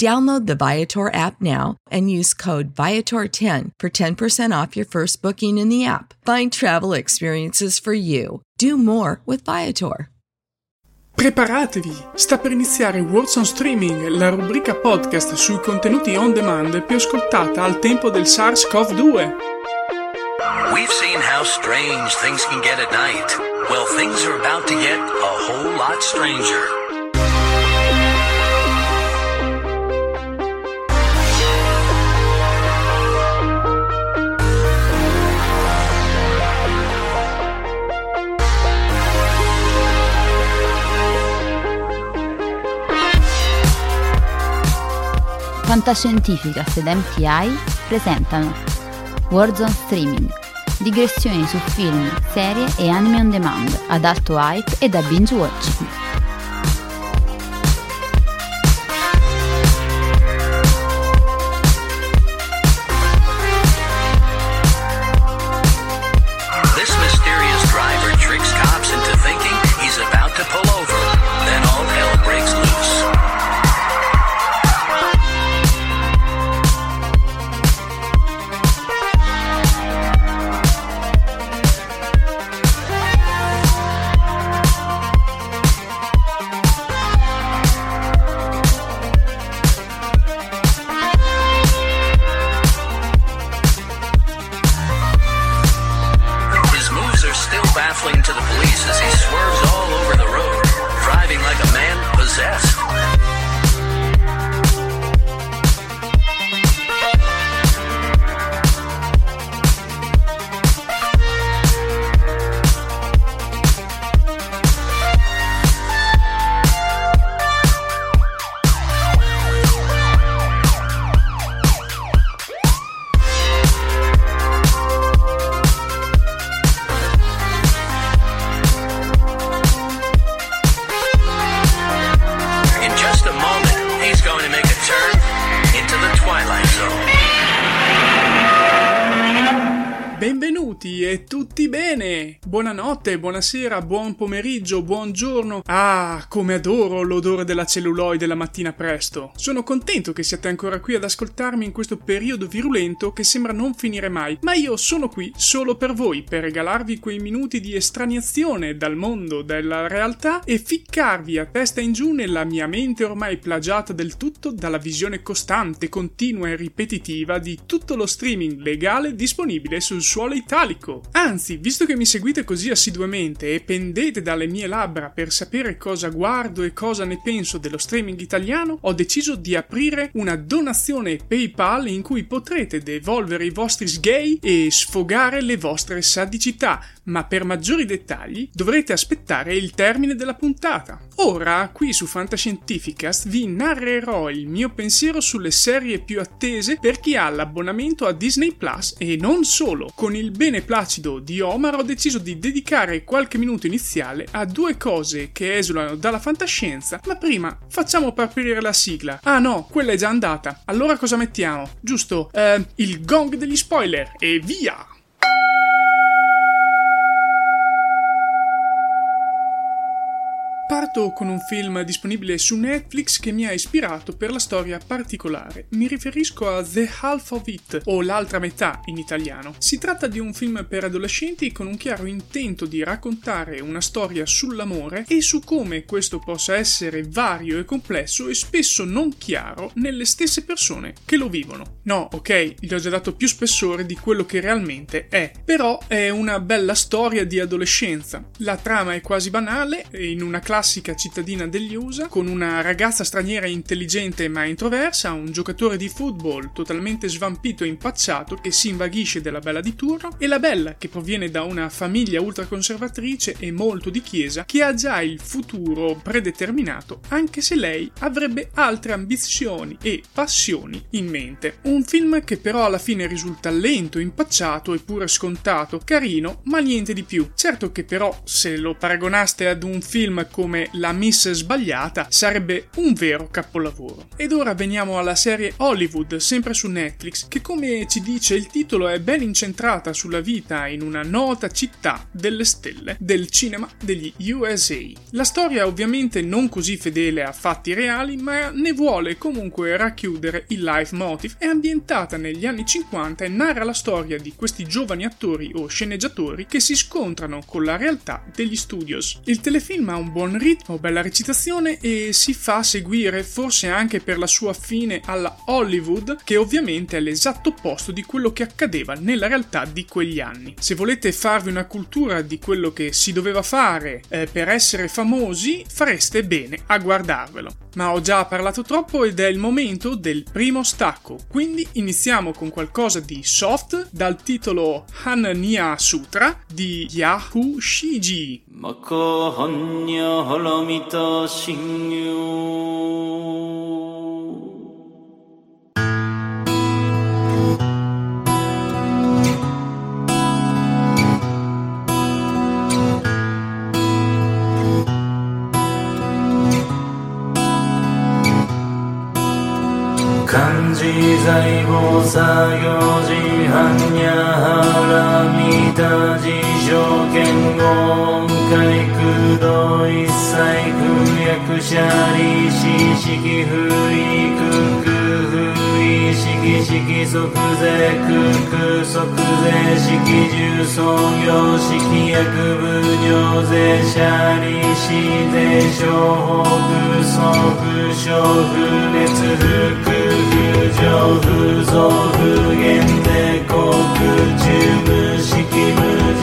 Download the Viator app now and use code Viator10 for 10% off your first booking in the app. Find travel experiences for you. Do more with Viator. Preparatevi! Sta per iniziare Words on Streaming, la rubrica podcast sui contenuti on demand più ascoltata al tempo del SARS-CoV-2. We've seen how strange things can get at night. Well, things are about to get a whole lot stranger. Fantascientificast ed MTI presentano Warzone Streaming, digressioni su film, serie e anime on demand ad alto hype e da binge watching. Buonasera, buon pomeriggio, buongiorno. Ah, come adoro l'odore della celluloide la mattina presto. Sono contento che siate ancora qui ad ascoltarmi in questo periodo virulento che sembra non finire mai, ma io sono qui solo per voi, per regalarvi quei minuti di estraniazione dal mondo, dalla realtà e ficcarvi a testa in giù nella mia mente ormai plagiata del tutto dalla visione costante, continua e ripetitiva di tutto lo streaming legale disponibile sul suolo italico. Anzi, visto che mi seguite così assiduamente e pendete dalle mie labbra per sapere cosa guardo e cosa ne penso dello streaming italiano, ho deciso di aprire una donazione PayPal in cui potrete devolvere i vostri sgay e sfogare le vostre sadicità, ma per maggiori dettagli dovrete aspettare il termine della puntata. Ora, qui su Fantascientificast vi narrerò il mio pensiero sulle serie più attese per chi ha l'abbonamento a Disney Plus e non solo. Con il beneplacito di Omar ho deciso di dedicare qualche minuto iniziale a due cose che esulano dalla fantascienza, ma prima facciamo partire la sigla. Ah no, quella è già andata. Allora cosa mettiamo? Giusto, eh, il gong degli spoiler e via! Parto con un film disponibile su Netflix che mi ha ispirato per la storia particolare. Mi riferisco a The Half of It, o L'altra metà in italiano. Si tratta di un film per adolescenti con un chiaro intento di raccontare una storia sull'amore e su come questo possa essere vario e complesso e spesso non chiaro nelle stesse persone che lo vivono. No, ok, gli ho già dato più spessore di quello che realmente è, però è una bella storia di adolescenza. La trama è quasi banale, in una classe classica cittadina degli USA, con una ragazza straniera intelligente ma introversa, un giocatore di football totalmente svampito e impacciato che si invaghisce della bella di turno, e la bella che proviene da una famiglia ultraconservatrice e molto di chiesa che ha già il futuro predeterminato, anche se lei avrebbe altre ambizioni e passioni in mente. Un film che però alla fine risulta lento, impacciato eppure scontato, carino, ma niente di più. Certo che però se lo paragonaste ad un film come come La Miss Sbagliata sarebbe un vero capolavoro. Ed ora veniamo alla serie Hollywood, sempre su Netflix, che come ci dice il titolo è ben incentrata sulla vita in una nota città delle stelle del cinema degli USA. La storia ovviamente non così fedele a fatti reali, ma ne vuole comunque racchiudere il life motive. È ambientata negli anni 50 e narra la storia di questi giovani attori o sceneggiatori che si scontrano con la realtà degli studios. Il telefilm ha un buon ritmo, bella recitazione e si fa seguire forse anche per la sua fine alla Hollywood, che ovviamente è l'esatto opposto di quello che accadeva nella realtà di quegli anni. Se volete farvi una cultura di quello che si doveva fare eh, per essere famosi, fareste bene a guardarvelo. Ma ho già parlato troppo ed è il momento del primo stacco, quindi iniziamo con qualcosa di soft dal titolo Hananya Sutra di Yahoo Shiji. マカハンニャハラミタ信用漢字財宝作業時半にゃはらみた辞書言語海空洞一切空役者利子式不意空空不意式式即税空空即税式重創業式薬部尿税者利子税商法空相不小不滅不空不上不増不減税航空中無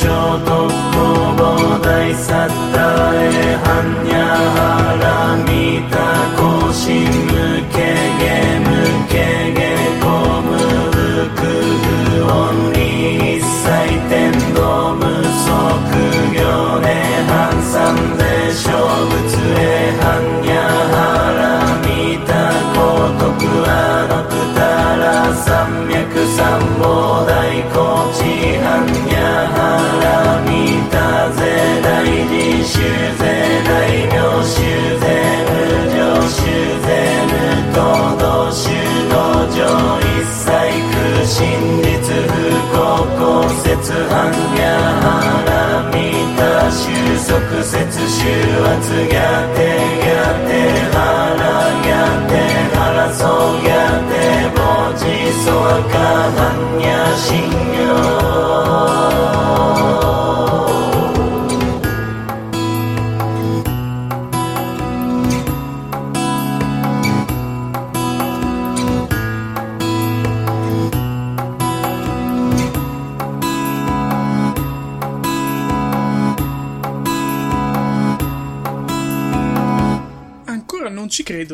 衝突攻防大殺隊へ半夜腹見た腰向けげ向けげこムるく不穏に一切天道無足業で半三で勝物へ半夜腹見たトクあノクタラ三脈三本即接収圧逆転逆て腹逆て腹そう逆転文字そわかはんや深夜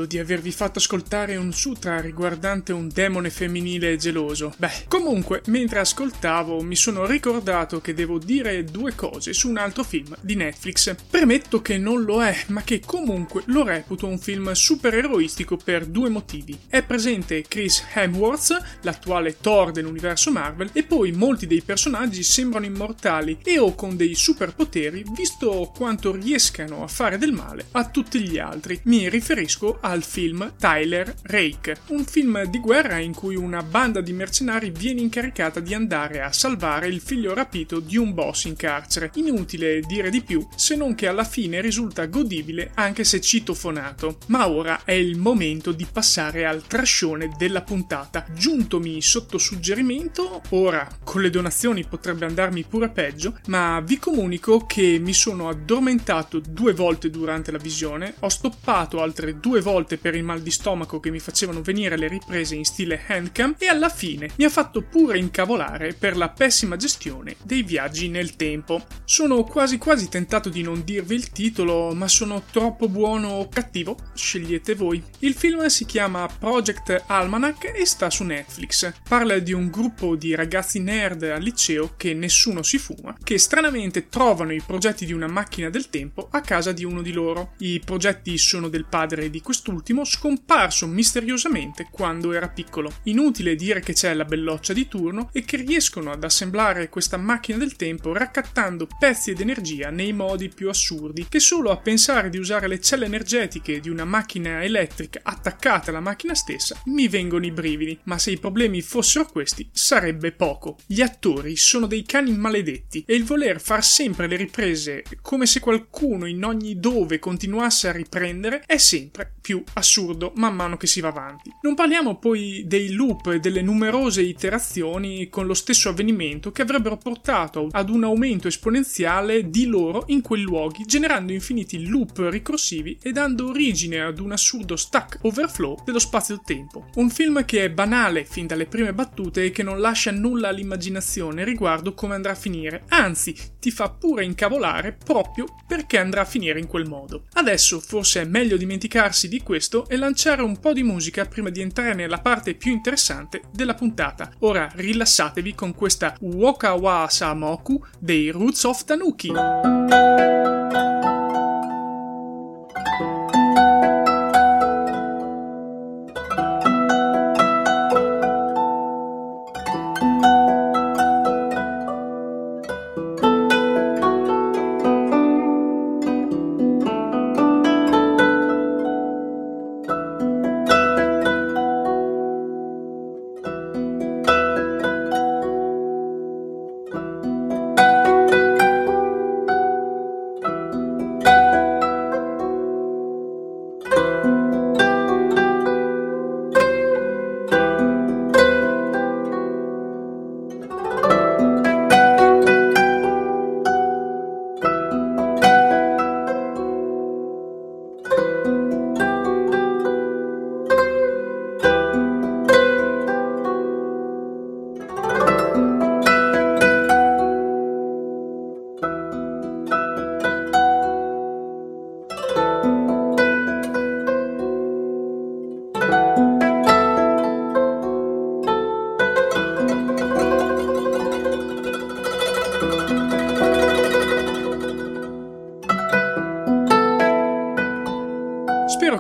di avervi fatto ascoltare un sutra riguardante un demone femminile geloso. Beh, comunque, mentre ascoltavo mi sono ricordato che devo dire due cose su un altro film di Netflix. Premetto che non lo è, ma che comunque lo reputo un film supereroistico per due motivi. È presente Chris Hemsworth, l'attuale Thor dell'universo Marvel, e poi molti dei personaggi sembrano immortali e o con dei superpoteri, visto quanto riescano a fare del male a tutti gli altri. Mi riferisco al film Tyler Rake, un film di guerra in cui una banda di mercenari viene incaricata di andare a salvare il figlio rapito di un boss in carcere. Inutile dire di più, se non che alla fine risulta godibile anche se citofonato. Ma ora è il momento di passare al trascione della puntata. Giuntomi sotto suggerimento, ora con le donazioni potrebbe andarmi pure peggio, ma vi comunico che mi sono addormentato due volte durante la visione, ho stoppato altre due volte per il mal di stomaco che mi facevano venire le riprese in stile handcam e alla fine mi ha fatto pure incavolare per la pessima gestione dei viaggi nel tempo. Sono quasi quasi tentato di non dirvi il titolo, ma sono troppo buono o cattivo? Scegliete voi. Il film si chiama Project Almanac e sta su Netflix. Parla di un gruppo di ragazzi nerd al liceo che nessuno si fuma, che stranamente trovano i progetti di una macchina del tempo a casa di uno di loro. I progetti sono del padre di quest'ultimo, scomparso misteriosamente quando era piccolo. Inutile dire che c'è la belloccia di turno e che riescono ad assemblare questa macchina del tempo raccattando pezzi ed energia nei modi più assurdi, che solo a pensare di usare le celle energetiche di una macchina elettrica attaccata alla macchina stessa mi vengono i brividi, ma se i problemi fossero questi sarebbe poco. Gli attori sono dei cani maledetti e il voler far sempre le riprese come se qualcuno in ogni dove continuasse a riprendere è sempre più assurdo man mano che si va avanti. Non parliamo poi dei loop e delle numerose iterazioni con lo stesso avvenimento che avrebbero portato ad un aumento esponenziale di loro in quei luoghi, generando infiniti loop ricorsivi e dando origine ad un assurdo stack overflow dello spazio-tempo. Un film che è banale fin dalle prime battute e che non lascia nulla all'immaginazione riguardo come andrà a finire, anzi ti fa pure incavolare proprio perché andrà a finire in quel modo. Adesso forse è meglio dimenticarsi di questo e lanciare un po' di musica prima di entrare nella parte più interessante della puntata. Ora rilassatevi con questa Wokawa Samoku dei Roots of Tanuki.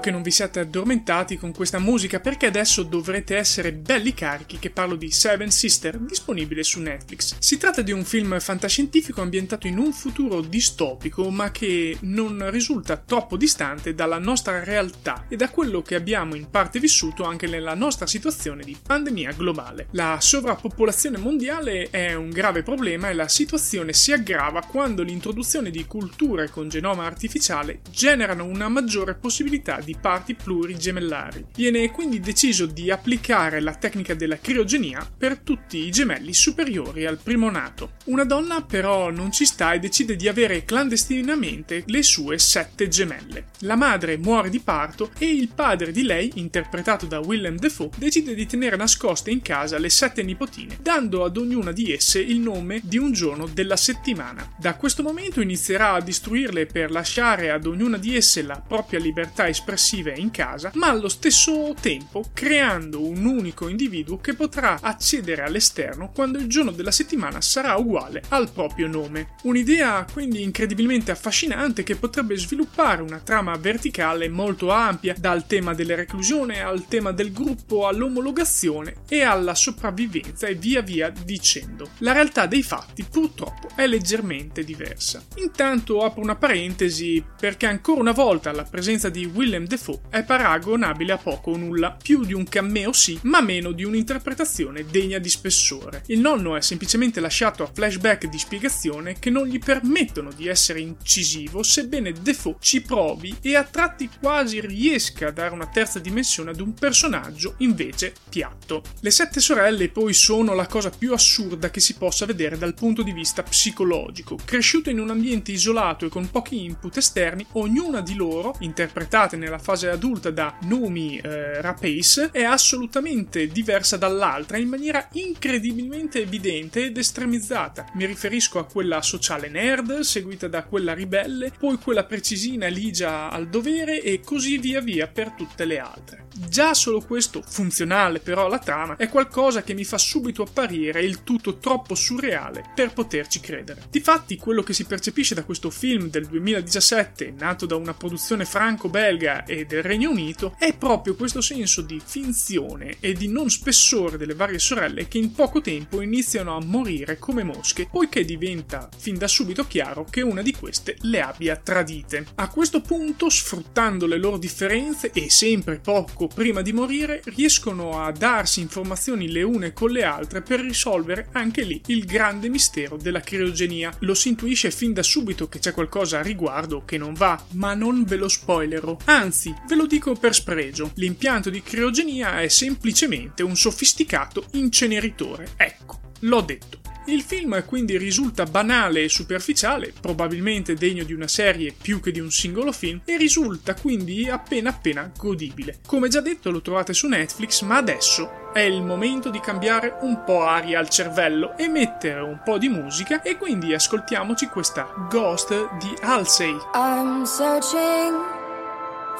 Che non siate addormentati con questa musica perché adesso dovrete essere belli carichi che parlo di Seven Sister, disponibile su Netflix. Si tratta di un film fantascientifico ambientato in un futuro distopico ma che non risulta troppo distante dalla nostra realtà e da quello che abbiamo in parte vissuto anche nella nostra situazione di pandemia globale. La sovrappopolazione mondiale è un grave problema e la situazione si aggrava quando l'introduzione di culture con genoma artificiale generano una maggiore possibilità di parti plurigemellari. Viene quindi deciso di applicare la tecnica della criogenia per tutti i gemelli superiori al primo nato. Una donna però non ci sta e decide di avere clandestinamente le sue sette gemelle. La madre muore di parto e il padre di lei, interpretato da Willem Dafoe, decide di tenere nascoste in casa le sette nipotine, dando ad ognuna di esse il nome di un giorno della settimana. Da questo momento inizierà a distruirle per lasciare ad ognuna di esse la propria libertà espressiva in casa, ma allo stesso tempo creando un unico individuo che potrà accedere all'esterno quando il giorno della settimana sarà uguale al proprio nome. Un'idea quindi incredibilmente affascinante che potrebbe sviluppare una trama verticale molto ampia, dal tema della reclusione al tema del gruppo all'omologazione e alla sopravvivenza e via via dicendo. La realtà dei fatti purtroppo è leggermente diversa. Intanto apro una parentesi perché ancora una volta la presenza di Willem È paragonabile a poco o nulla, più di un cameo sì, ma meno di un'interpretazione degna di spessore. Il nonno è semplicemente lasciato a flashback di spiegazione che non gli permettono di essere incisivo, sebbene Defoe ci provi e a tratti quasi riesca a dare una terza dimensione ad un personaggio invece piatto. Le sette sorelle poi sono la cosa più assurda che si possa vedere dal punto di vista psicologico. Cresciute in un ambiente isolato e con pochi input esterni, ognuna di loro, interpretate nella fase adulta da Numi eh, Rapace, è assolutamente diversa dall'altra in maniera incredibilmente evidente ed estremizzata. Mi riferisco a quella sociale nerd, seguita da quella ribelle, poi quella precisina ligia al dovere e così via via per tutte le altre. Già solo questo, funzionale però alla trama, è qualcosa che mi fa subito apparire il tutto troppo surreale per poterci credere. Difatti, quello che si percepisce da questo film del 2017, nato da una produzione franco-belga e del Regno Unito, è proprio questo senso di finzione e di non spessore delle varie sorelle che in poco tempo iniziano a morire come mosche, poiché diventa fin da subito chiaro che una di queste le abbia tradite. A questo punto, sfruttando le loro differenze e sempre poco prima di morire, riescono a darsi informazioni le une con le altre per risolvere anche lì il grande mistero della criogenia. Lo si intuisce fin da subito che c'è qualcosa a riguardo che non va, ma non ve lo spoilerò. Anzi, ve lo dico per spregio. L'impianto di criogenia è semplicemente un sofisticato inceneritore. Ecco, l'ho detto. Il film quindi risulta banale e superficiale, probabilmente degno di una serie più che di un singolo film, e risulta quindi appena appena godibile. Come già detto lo trovate su Netflix, ma adesso è il momento di cambiare un po' aria al cervello e mettere un po' di musica e quindi ascoltiamoci questa Ghost di Halsey. I'm searching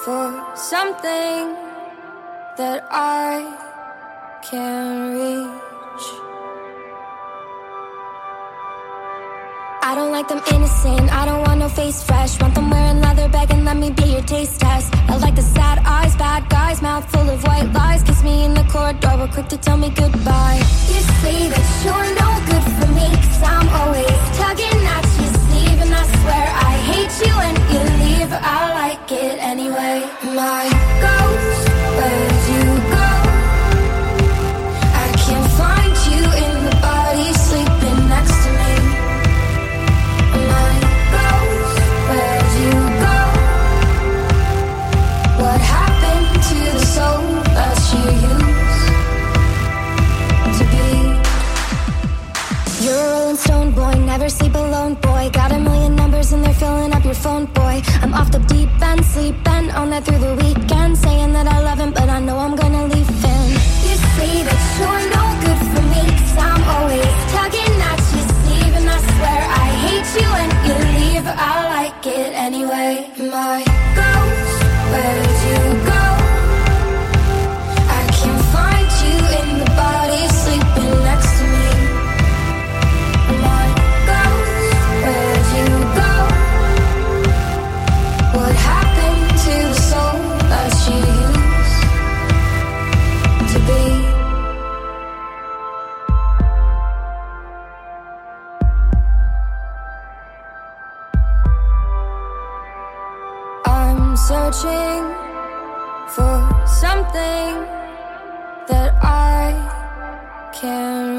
for something that I can reach. I don't like them innocent, I don't want no face fresh. Want them wearing leather bag and let me be your taste test. I like the sad eyes, bad guys, mouth full of white lies. Kiss me in the corridor, but quick to tell me goodbye. You say that you're no good for me, cause I'm always tugging at hate you when you leave. I like it anyway. My ghost, sleep and all night through the week for something that I can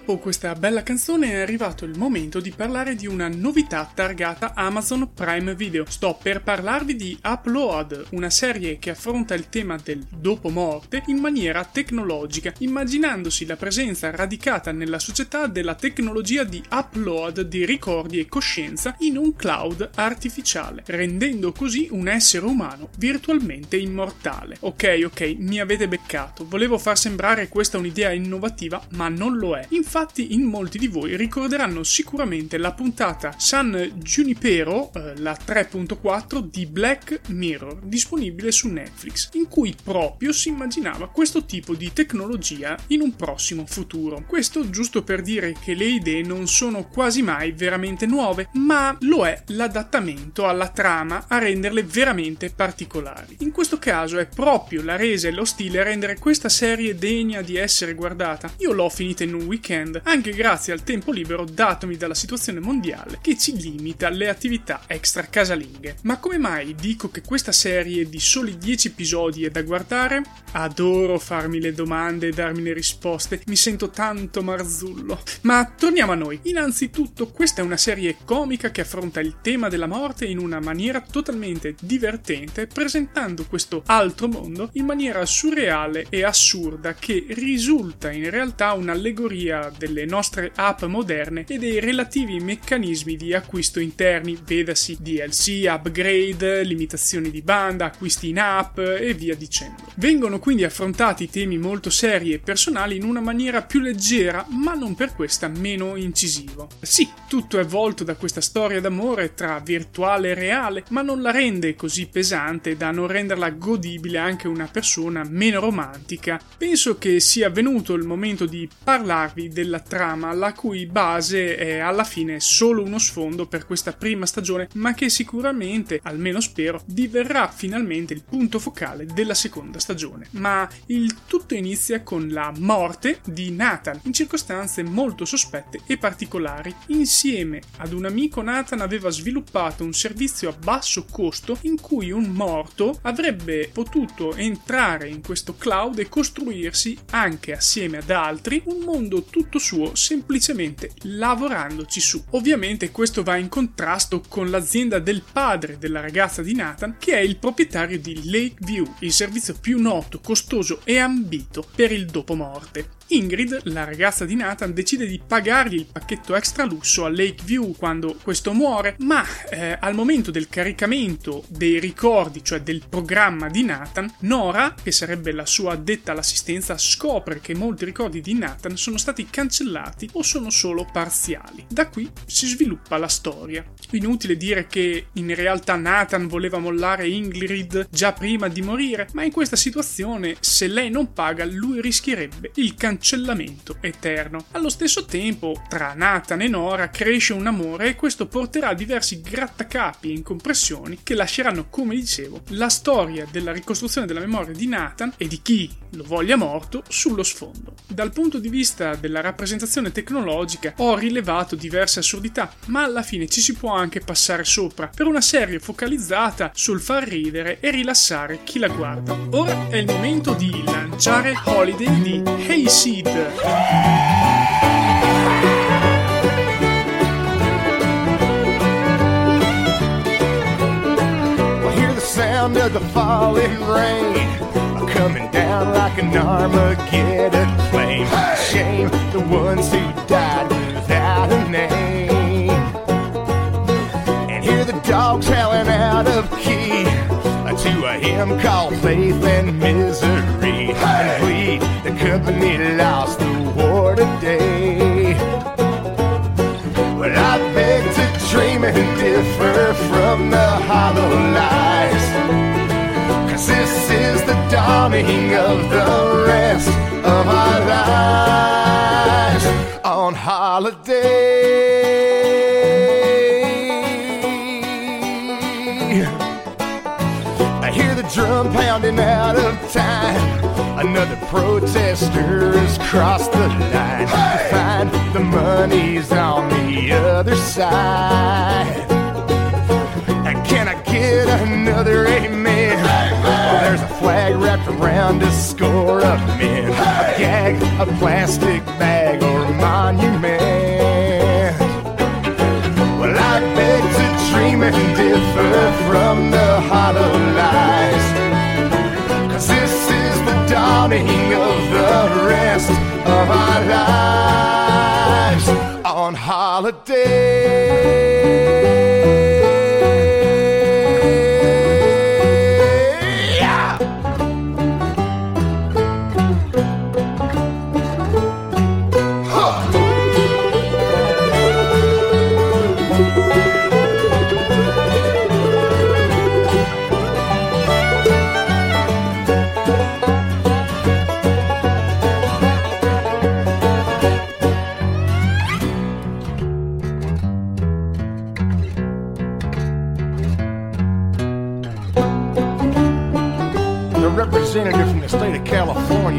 Dopo questa bella canzone è arrivato il momento di parlare di una novità targata Amazon Prime Video. Sto per parlarvi di Upload, una serie che affronta il tema del dopo morte in maniera tecnologica, immaginandosi la presenza radicata nella società della tecnologia di upload di ricordi e coscienza in un cloud artificiale, rendendo così un essere umano virtualmente immortale. Ok, ok, mi avete beccato. Volevo far sembrare questa un'idea innovativa, ma non lo è. In molti di voi ricorderanno sicuramente la puntata San Junipero, eh, la 3.4 di Black Mirror, disponibile su Netflix, in cui proprio si immaginava questo tipo di tecnologia in un prossimo futuro. Questo giusto per dire che le idee non sono quasi mai veramente nuove, ma lo è l'adattamento alla trama a renderle veramente particolari. In questo caso è proprio la resa e lo stile a rendere questa serie degna di essere guardata. Io l'ho finita in un weekend anche grazie al tempo libero datomi dalla situazione mondiale che ci limita alle attività extra casalinghe. Ma come mai dico che questa serie di soli 10 episodi è da guardare? Adoro farmi le domande e darmi le risposte, mi sento tanto marzullo. Ma torniamo a noi. Innanzitutto, questa è una serie comica che affronta il tema della morte in una maniera totalmente divertente, presentando questo altro mondo in maniera surreale e assurda che risulta in realtà un'allegoria delle nostre app moderne e dei relativi meccanismi di acquisto interni, vedasi DLC, upgrade, limitazioni di banda, acquisti in app e via dicendo. Vengono quindi affrontati temi molto seri e personali in una maniera più leggera, ma non per questa meno incisivo. Sì, tutto è volto da questa storia d'amore tra virtuale e reale, ma non la rende così pesante da non renderla godibile anche una persona meno romantica. Penso che sia venuto il momento di parlarvi della trama, la cui base è alla fine solo uno sfondo per questa prima stagione, ma che sicuramente, almeno spero, diverrà finalmente il punto focale della seconda stagione. Ma il tutto inizia con la morte di Nathan, in circostanze molto sospette e particolari. Insieme ad un amico Nathan aveva sviluppato un servizio a basso costo in cui un morto avrebbe potuto entrare in questo cloud e costruirsi anche assieme ad altri un mondo tutto suo semplicemente lavorandoci su. Ovviamente questo va in contrasto con l'azienda del padre della ragazza di Nathan che è il proprietario di Lakeview, il servizio più noto, costoso e ambito per il dopo morte. Ingrid, la ragazza di Nathan, decide di pagargli il pacchetto extra lusso a Lakeview quando questo muore, ma eh, al momento del caricamento dei ricordi, cioè del programma di Nathan, Nora, che sarebbe la sua addetta all'assistenza, scopre che molti ricordi di Nathan sono stati cancellati o sono solo parziali. Da qui si sviluppa la storia. Inutile dire che in realtà Nathan voleva mollare Ingrid già prima di morire, ma in questa situazione, se lei non paga, lui rischierebbe il cancellamento eterno. Allo stesso tempo, tra Nathan e Nora cresce un amore e questo porterà a diversi grattacapi e incompressioni che lasceranno, come dicevo, la storia della ricostruzione della memoria di Nathan e di chi lo voglia morto sullo sfondo. Dal punto di vista della rappresentazione tecnologica ho rilevato diverse assurdità, ma alla fine ci si può anche passare sopra per una serie focalizzata sul far ridere e rilassare chi la guarda. Ora è il momento di lanciare Holiday di Hayseed. I hear the sound of the falling rain coming down like an Armageddon flame. Shame the ones who died without a name. And hear the dogs howling out of key to a hymn called Faith and Misery. Company, lost the war today. But I beg to dream and differ from the hollow lies. Cause this is the dawning of the rest of our lives on holiday. I hear the drum pounding out of time. Another protester has crossed the line. Find the money's on the other side. And Can I get another amen? Oh, there's a flag wrapped around a score of men. A gag, a plastic bag, or a monument. Dawning of the rest of our lives on holiday.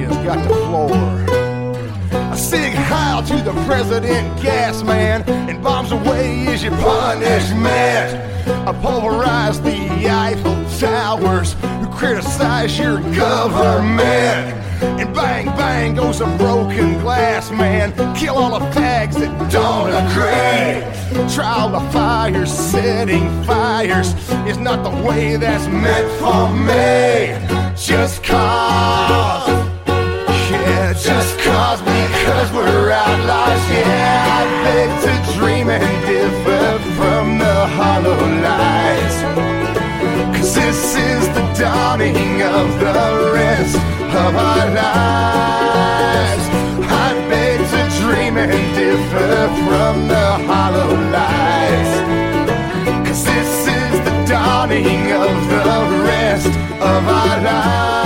Got the floor. A sig heil to the president, gas man, and bombs away is your punishment. I pulverize the Eiffel Towers who criticize your government. And bang, bang goes a broken glass man. Kill all the fags that don't agree. Trial the fire, setting fires is not the way that's meant for me. Just cause. Just cause because we're outlaws. Yeah, I beg to dream and differ from the hollow lies. Cause this is the dawning of the rest of our lives. I beg to dream and differ from the hollow lies. Cause this is the dawning of the rest of our lives.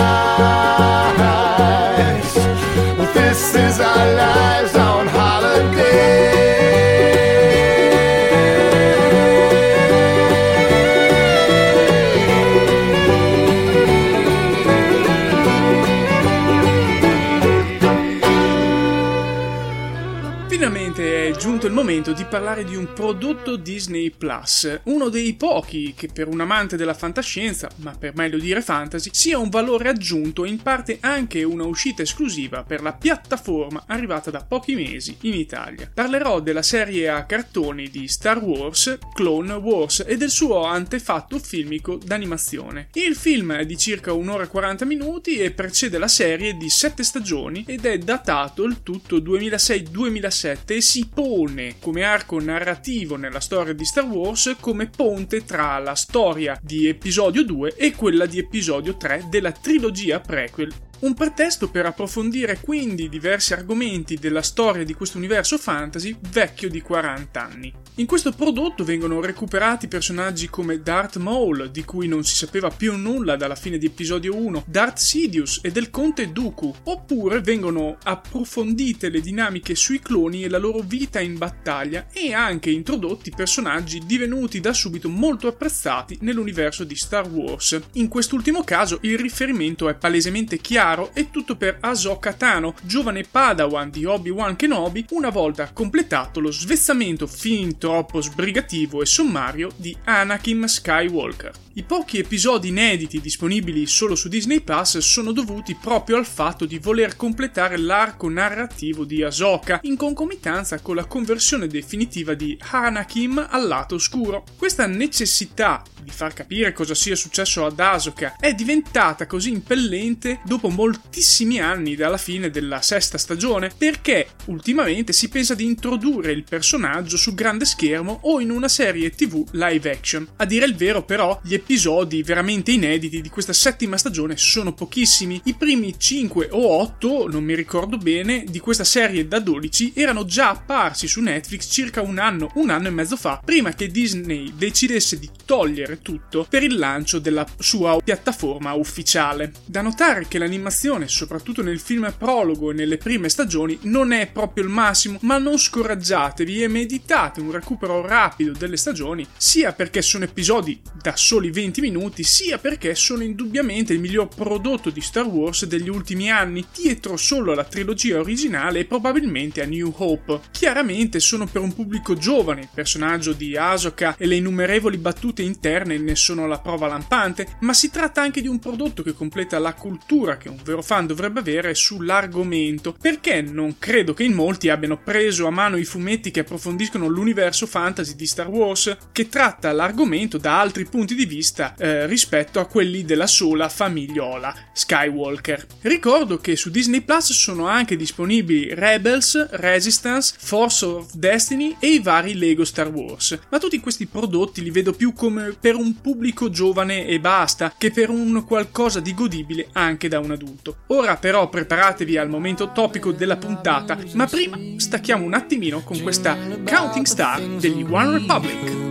Momento di parlare di un prodotto Disney Plus, uno dei pochi che per un amante della fantascienza, ma per meglio dire fantasy, sia un valore aggiunto e in parte anche una uscita esclusiva per la piattaforma arrivata da pochi mesi in Italia. Parlerò della serie a cartoni di Star Wars, Clone Wars e del suo antefatto filmico d'animazione. Il film è di circa un'ora e 40 minuti e precede la serie di 7 stagioni ed è datato il tutto 2006-2007 e si pone come arco narrativo nella storia di Star Wars come ponte tra la storia di episodio 2 e quella di episodio 3 della trilogia prequel. Un pretesto per approfondire quindi diversi argomenti della storia di questo universo fantasy vecchio di 40 anni. In questo prodotto vengono recuperati personaggi come Darth Maul, di cui non si sapeva più nulla dalla fine di episodio 1, Darth Sidious e del conte Dooku, oppure vengono approfondite le dinamiche sui cloni e la loro vita in battaglia e anche introdotti personaggi divenuti da subito molto apprezzati nell'universo di Star Wars. In quest'ultimo caso il riferimento è palesemente chiaro e tutto per Ahsoka Tano, giovane padawan di Obi-Wan Kenobi, una volta completato lo svezzamento fin troppo sbrigativo e sommario di Anakin Skywalker. I pochi episodi inediti disponibili solo su Disney Plus sono dovuti proprio al fatto di voler completare l'arco narrativo di Ahsoka in concomitanza con la conversione definitiva di Anakin al lato oscuro. Questa necessità di far capire cosa sia successo ad Ahsoka è diventata così impellente dopo moltissimi anni dalla fine della sesta stagione perché ultimamente si pensa di introdurre il personaggio su grande schermo o in una serie tv live action. A dire il vero però gli episodi veramente inediti di questa settima stagione sono pochissimi. I primi 5 o 8, non mi ricordo bene, di questa serie da 12 erano già apparsi su Netflix circa un anno, un anno e mezzo fa, prima che Disney decidesse di togliere tutto per il lancio della sua piattaforma ufficiale. Da notare che l'animazione, soprattutto nel film prologo e nelle prime stagioni, non è proprio il massimo, ma non scoraggiatevi e meditate un recupero rapido delle stagioni, sia perché sono episodi da soli 20 minuti, sia perché sono indubbiamente il miglior prodotto di Star Wars degli ultimi anni, dietro solo alla trilogia originale e probabilmente a New Hope. Chiaramente sono per un pubblico giovane, il personaggio di Ahsoka e le innumerevoli battute interne ne sono la prova lampante, ma si tratta anche di un prodotto che completa la cultura che un vero fan dovrebbe avere sull'argomento, perché non credo che in molti abbiano preso a mano i fumetti che approfondiscono l'universo fantasy di Star Wars, che tratta l'argomento da altri punti di vista eh, rispetto a quelli della sola famigliola Skywalker. Ricordo che su Disney Plus sono anche disponibili Rebels, Resistance, Force of Destiny e i vari Lego Star Wars, ma tutti questi prodotti li vedo più come per un pubblico giovane e basta, che per un qualcosa di godibile anche da un adulto. Ora però preparatevi al momento topico della puntata, ma prima stacchiamo un attimino con questa Counting Star degli One Republic.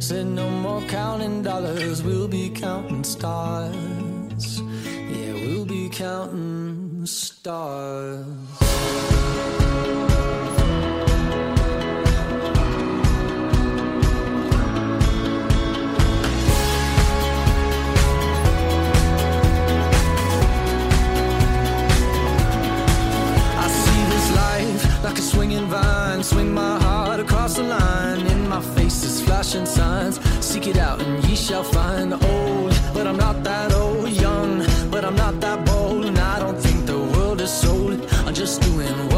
Said no more counting dollars, we'll be counting stars. Yeah, we'll be counting stars. Flashing signs. Seek it out and ye shall find. Old, but I'm not that old. Young, but I'm not that bold. And I don't think the world is sold. I'm just doing what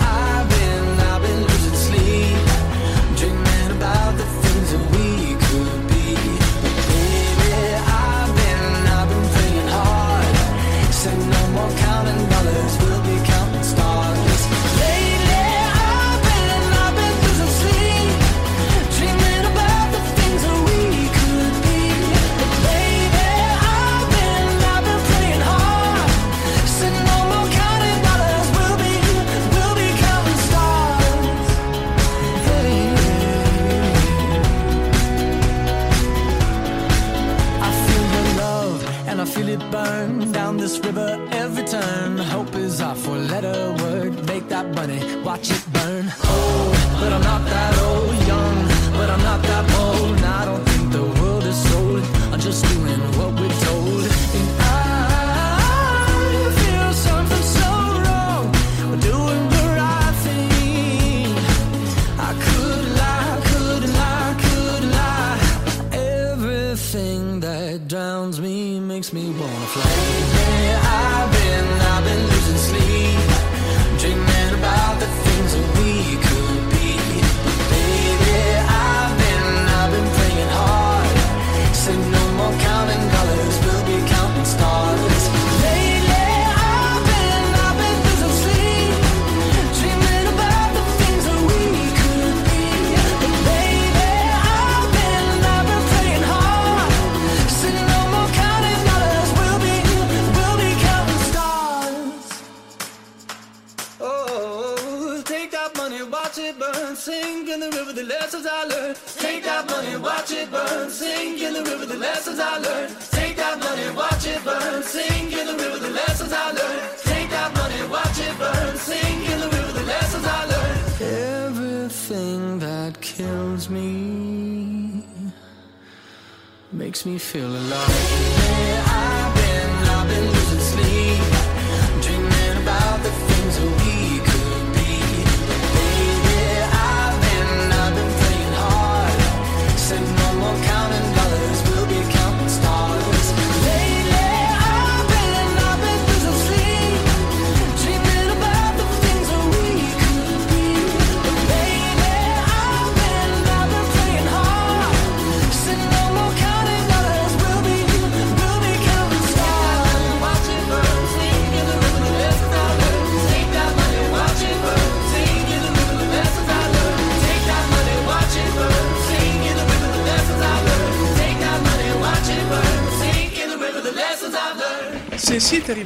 This river every turn. Hope is our four letter word. Make that money, watch it burn. Old, but I'm not that old. Young, but I'm not that bold. I don't think the world is sold. I'm just doing what we're told. Burn, sink in the river, the lessons I learned. Take that money, watch it burn, sink in the river, the lessons I learned. Take that money, watch it burn, sink in the river, the lessons I learned. Everything that kills me makes me feel alive. Yeah, I've been, I've been losing sleep, dreaming about the things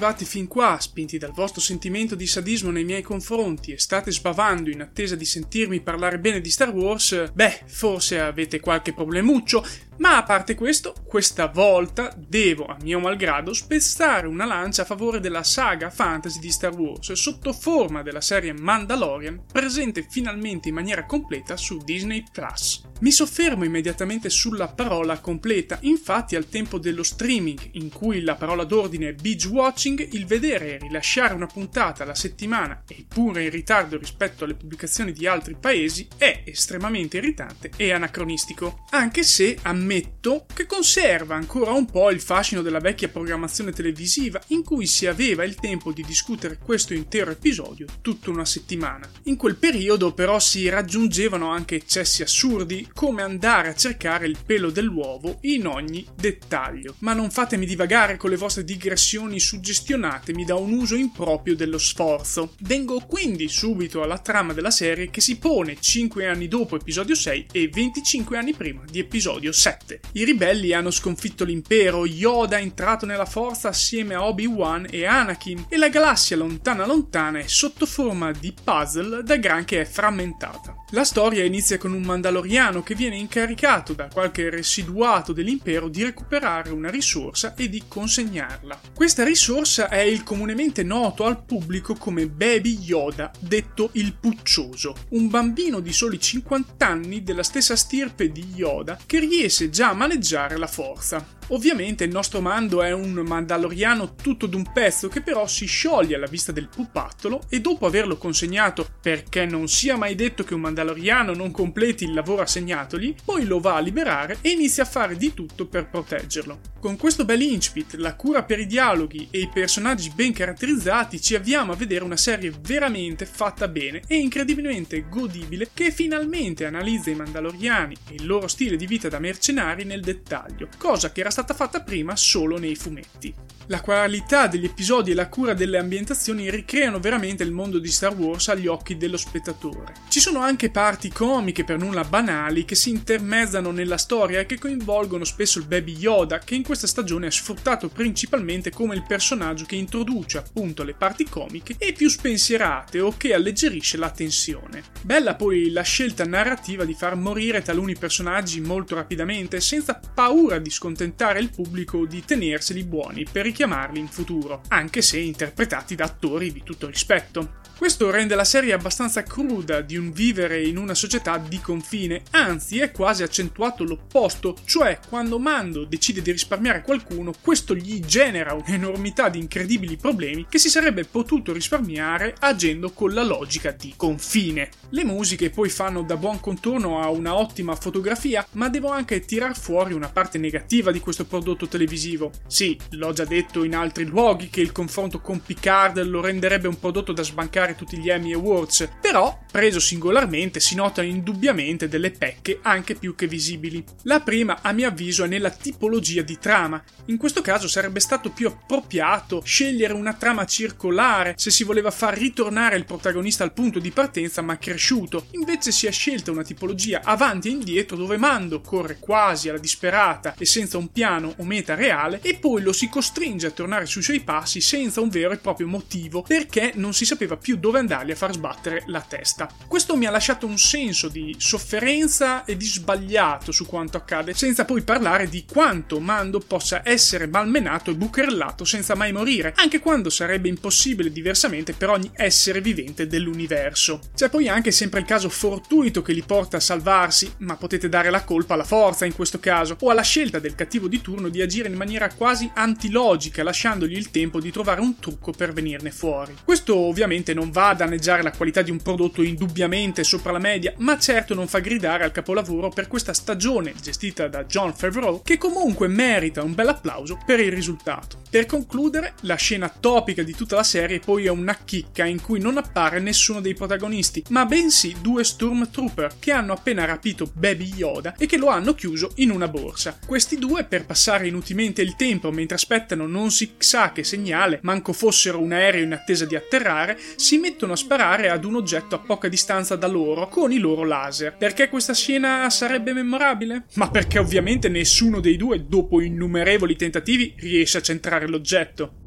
arrivati fin qua, spinti dal vostro sentimento di sadismo nei miei confronti e state sbavando in attesa di sentirmi parlare bene di Star Wars, beh, forse avete qualche problemuccio, ma a parte questo, questa volta devo, a mio malgrado, spezzare una lancia a favore della saga fantasy di Star Wars sotto forma della serie Mandalorian, presente finalmente in maniera completa su Disney Plus. Mi soffermo immediatamente sulla parola completa, infatti al tempo dello streaming, in cui la parola d'ordine è binge watching, il vedere e rilasciare una puntata alla settimana, eppure in ritardo rispetto alle pubblicazioni di altri paesi, è estremamente irritante e anacronistico, anche se a ammetto che conserva ancora un po' il fascino della vecchia programmazione televisiva in cui si aveva il tempo di discutere questo intero episodio tutta una settimana. In quel periodo però si raggiungevano anche eccessi assurdi come andare a cercare il pelo dell'uovo in ogni dettaglio. Ma non fatemi divagare con le vostre digressioni suggestionatemi da un uso improprio dello sforzo. Vengo quindi subito alla trama della serie che si pone 5 anni dopo episodio 6 e 25 anni prima di episodio 7. I ribelli hanno sconfitto l'impero, Yoda è entrato nella forza assieme a Obi-Wan e Anakin e la galassia lontana lontana è sotto forma di puzzle da gran che è frammentata. La storia inizia con un Mandaloriano che viene incaricato da qualche residuato dell'impero di recuperare una risorsa e di consegnarla. Questa risorsa è il comunemente noto al pubblico come Baby Yoda, detto il Puccioso, un bambino di soli 50 anni della stessa stirpe di Yoda che riesce già a maneggiare la forza. Ovviamente il nostro Mando è un Mandaloriano tutto d'un pezzo che però si scioglie alla vista del pupattolo e dopo averlo consegnato perché non sia mai detto che un Mandaloriano non completi il lavoro assegnatogli, poi lo va a liberare e inizia a fare di tutto per proteggerlo. Con questo bel incipit, la cura per i dialoghi e i personaggi ben caratterizzati ci avviamo a vedere una serie veramente fatta bene e incredibilmente godibile che finalmente analizza i Mandaloriani e il loro stile di vita da mercenari nel dettaglio, cosa che era stata fatta prima solo nei fumetti. La qualità degli episodi e la cura delle ambientazioni ricreano veramente il mondo di Star Wars agli occhi dello spettatore. Ci sono anche parti comiche per nulla banali che si intermezzano nella storia e che coinvolgono spesso il Baby Yoda, che in questa stagione è sfruttato principalmente come il personaggio che introduce appunto le parti comiche e più spensierate o che alleggerisce la tensione. Bella poi la scelta narrativa di far morire taluni personaggi molto rapidamente senza paura di scontentare il pubblico di tenerseli buoni per richiamarli in futuro, anche se interpretati da attori di tutto rispetto. Questo rende la serie abbastanza cruda di un vivere in una società di confine, anzi è quasi accentuato l'opposto, cioè quando Mando decide di risparmiare qualcuno, questo gli genera un'enormità di incredibili problemi che si sarebbe potuto risparmiare agendo con la logica di confine. Le musiche poi fanno da buon contorno a una ottima fotografia, ma devo anche tirar fuori una parte negativa di questo prodotto televisivo. Sì, l'ho già detto in altri luoghi che il confronto con Picard lo renderebbe un prodotto da sbancare tutti gli Emmy Awards, però, preso singolarmente, si notano indubbiamente delle pecche anche più che visibili. La prima, a mio avviso, è nella tipologia di trama. In questo caso sarebbe stato più appropriato scegliere una trama circolare se si voleva far ritornare il protagonista al punto di partenza ma cresciuto. Invece si è scelta una tipologia avanti e indietro dove Mando corre quasi alla disperata e senza un piano o meta reale e poi lo si costringe a tornare sui suoi passi senza un vero e proprio motivo perché non si sapeva più dove andargli a far sbattere la testa. Questo mi ha lasciato un senso di sofferenza e di sbagliato su quanto accade, senza poi parlare di quanto Mando possa essere malmenato e bucherellato senza mai morire, anche quando sarebbe impossibile diversamente per ogni essere vivente dell'universo. C'è poi anche sempre il caso fortuito che li porta a salvarsi, ma potete dare la colpa alla forza in questo caso, o alla scelta del cattivo di turno di agire in maniera quasi antilogica, lasciandogli il tempo di trovare un trucco per venirne fuori. Questo ovviamente non va a danneggiare la qualità di un prodotto indubbiamente sopra la media, ma certo non fa gridare al capolavoro per questa stagione gestita da John Favreau, che comunque merita un bel applauso per il risultato. Per concludere, la scena topica di tutta la serie poi è una chicca in cui non appare nessuno dei protagonisti, ma bensì due Stormtrooper che hanno appena rapito Baby Yoda e che lo hanno chiuso in una borsa. Questi due, per passare inutilmente il tempo mentre aspettano non si sa che segnale, manco fossero un aereo in attesa di atterrare, si mettono a sparare ad un oggetto a poca distanza da loro con i loro laser. Perché questa scena sarebbe memorabile? Ma perché ovviamente nessuno dei due, dopo innumerevoli tentativi, riesce a centrare l'oggetto.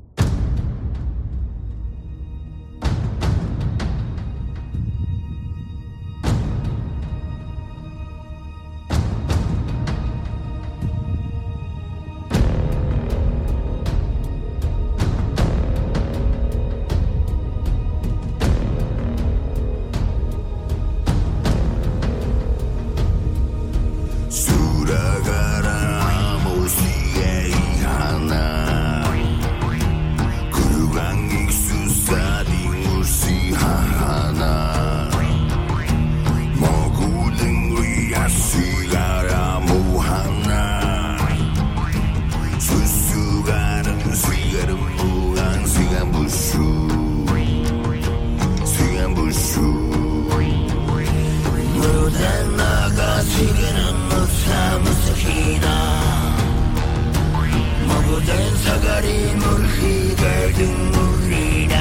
가림을 희대긴 우리네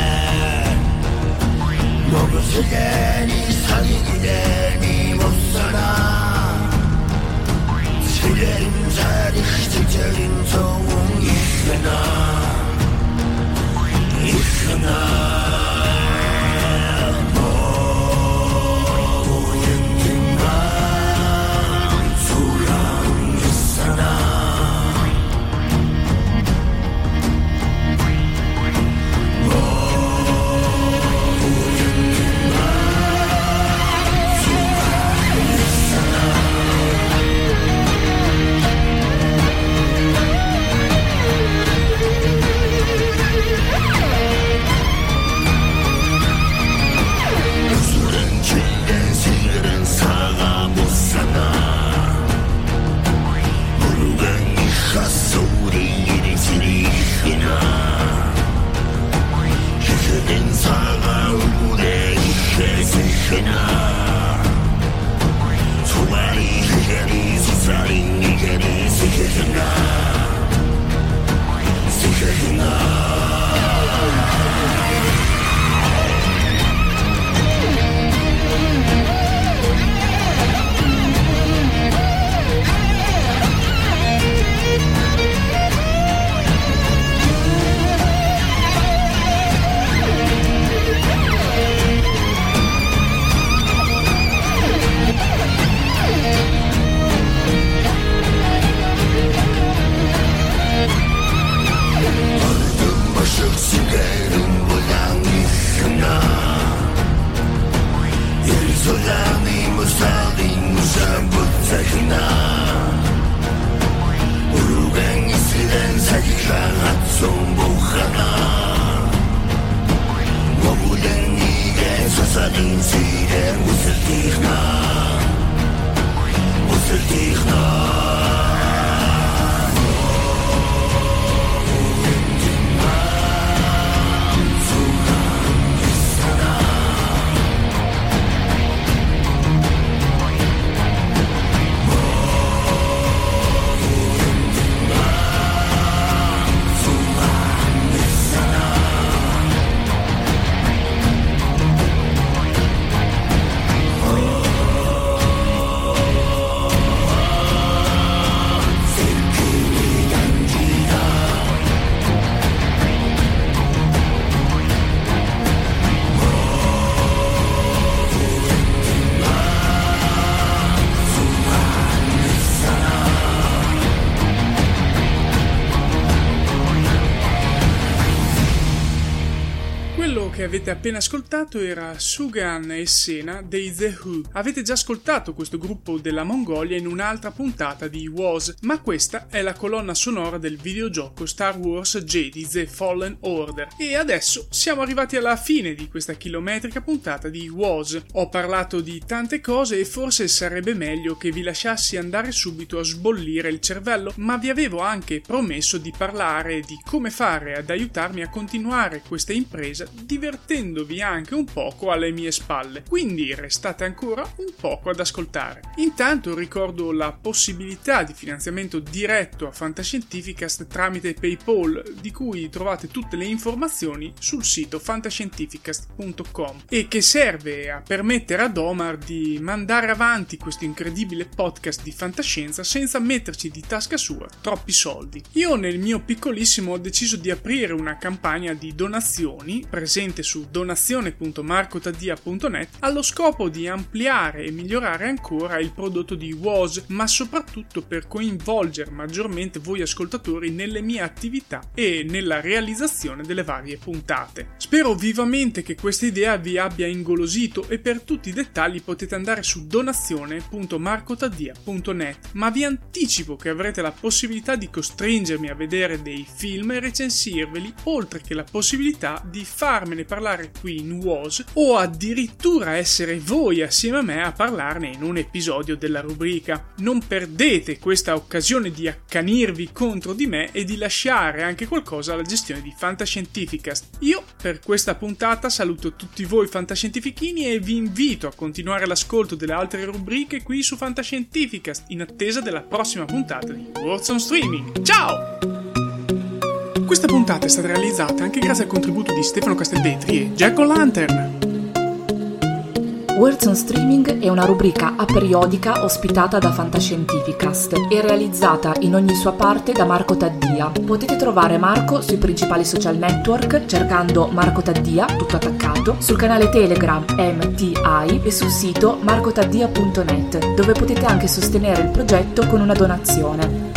너무 세대니 사기기대니 못살아 세대인 자리 시절인 소웅 이해나 이해나 인사가 울고내 이해시키나 두마리 희귀니 수살인 이게니 시키나 시키나? Avete appena ascoltato era Sugan e Sena dei The Who. Avete già ascoltato questo gruppo della Mongolia in un'altra puntata di Was, ma questa è la colonna sonora del videogioco Star Wars Jedi The Fallen Order. E adesso siamo arrivati alla fine di questa chilometrica puntata di Was. Ho parlato di tante cose e forse sarebbe meglio che vi lasciassi andare subito a sbollire il cervello, ma vi avevo anche promesso di parlare di come fare ad aiutarmi a continuare questa impresa divertendovi anche un poco alle mie spalle. Quindi restate ancora un poco ad ascoltare. Intanto ricordo la possibilità di finanziamento diretto a Fantascientificast tramite PayPal, di cui trovate tutte le informazioni sul sito fantascientificast.com e che serve a permettere ad Omar di mandare avanti questo incredibile podcast di fantascienza senza metterci di tasca sua troppi soldi. Io nel mio piccolissimo ho deciso di aprire una campagna di donazioni presente su donazione.marcotadia.net allo scopo di ampliare e migliorare ancora il prodotto di WOS, ma soprattutto per coinvolgere maggiormente voi ascoltatori nelle mie attività e nella realizzazione delle varie puntate. Spero vivamente che questa idea vi abbia ingolosito e per tutti i dettagli potete andare su donazione.marcotadia.net, ma vi anticipo che avrete la possibilità di costringermi a vedere dei film e recensirveli, oltre che la possibilità di farmene parlare qui in WOS o addirittura essere voi assieme a me a parlarne in un episodio della rubrica. Non perdete questa occasione di accanirvi contro di me e di lasciare anche qualcosa alla gestione di Fantascientificast. Io per questa puntata saluto tutti voi fantascientifichini e vi invito a continuare l'ascolto delle altre rubriche qui su Fantascientificast in attesa della prossima puntata di on Streaming. Ciao! Questa puntata è stata realizzata anche grazie al contributo di Stefano Castelvetri e Jack O'Lantern. Words on Streaming è una rubrica aperiodica ospitata da Fantascientificast e realizzata in ogni sua parte da Marco Taddia. Potete trovare Marco sui principali social network cercando Marco Taddia, tutto attaccato, sul canale Telegram MTI e sul sito marcotaddia.net, dove potete anche sostenere il progetto con una donazione.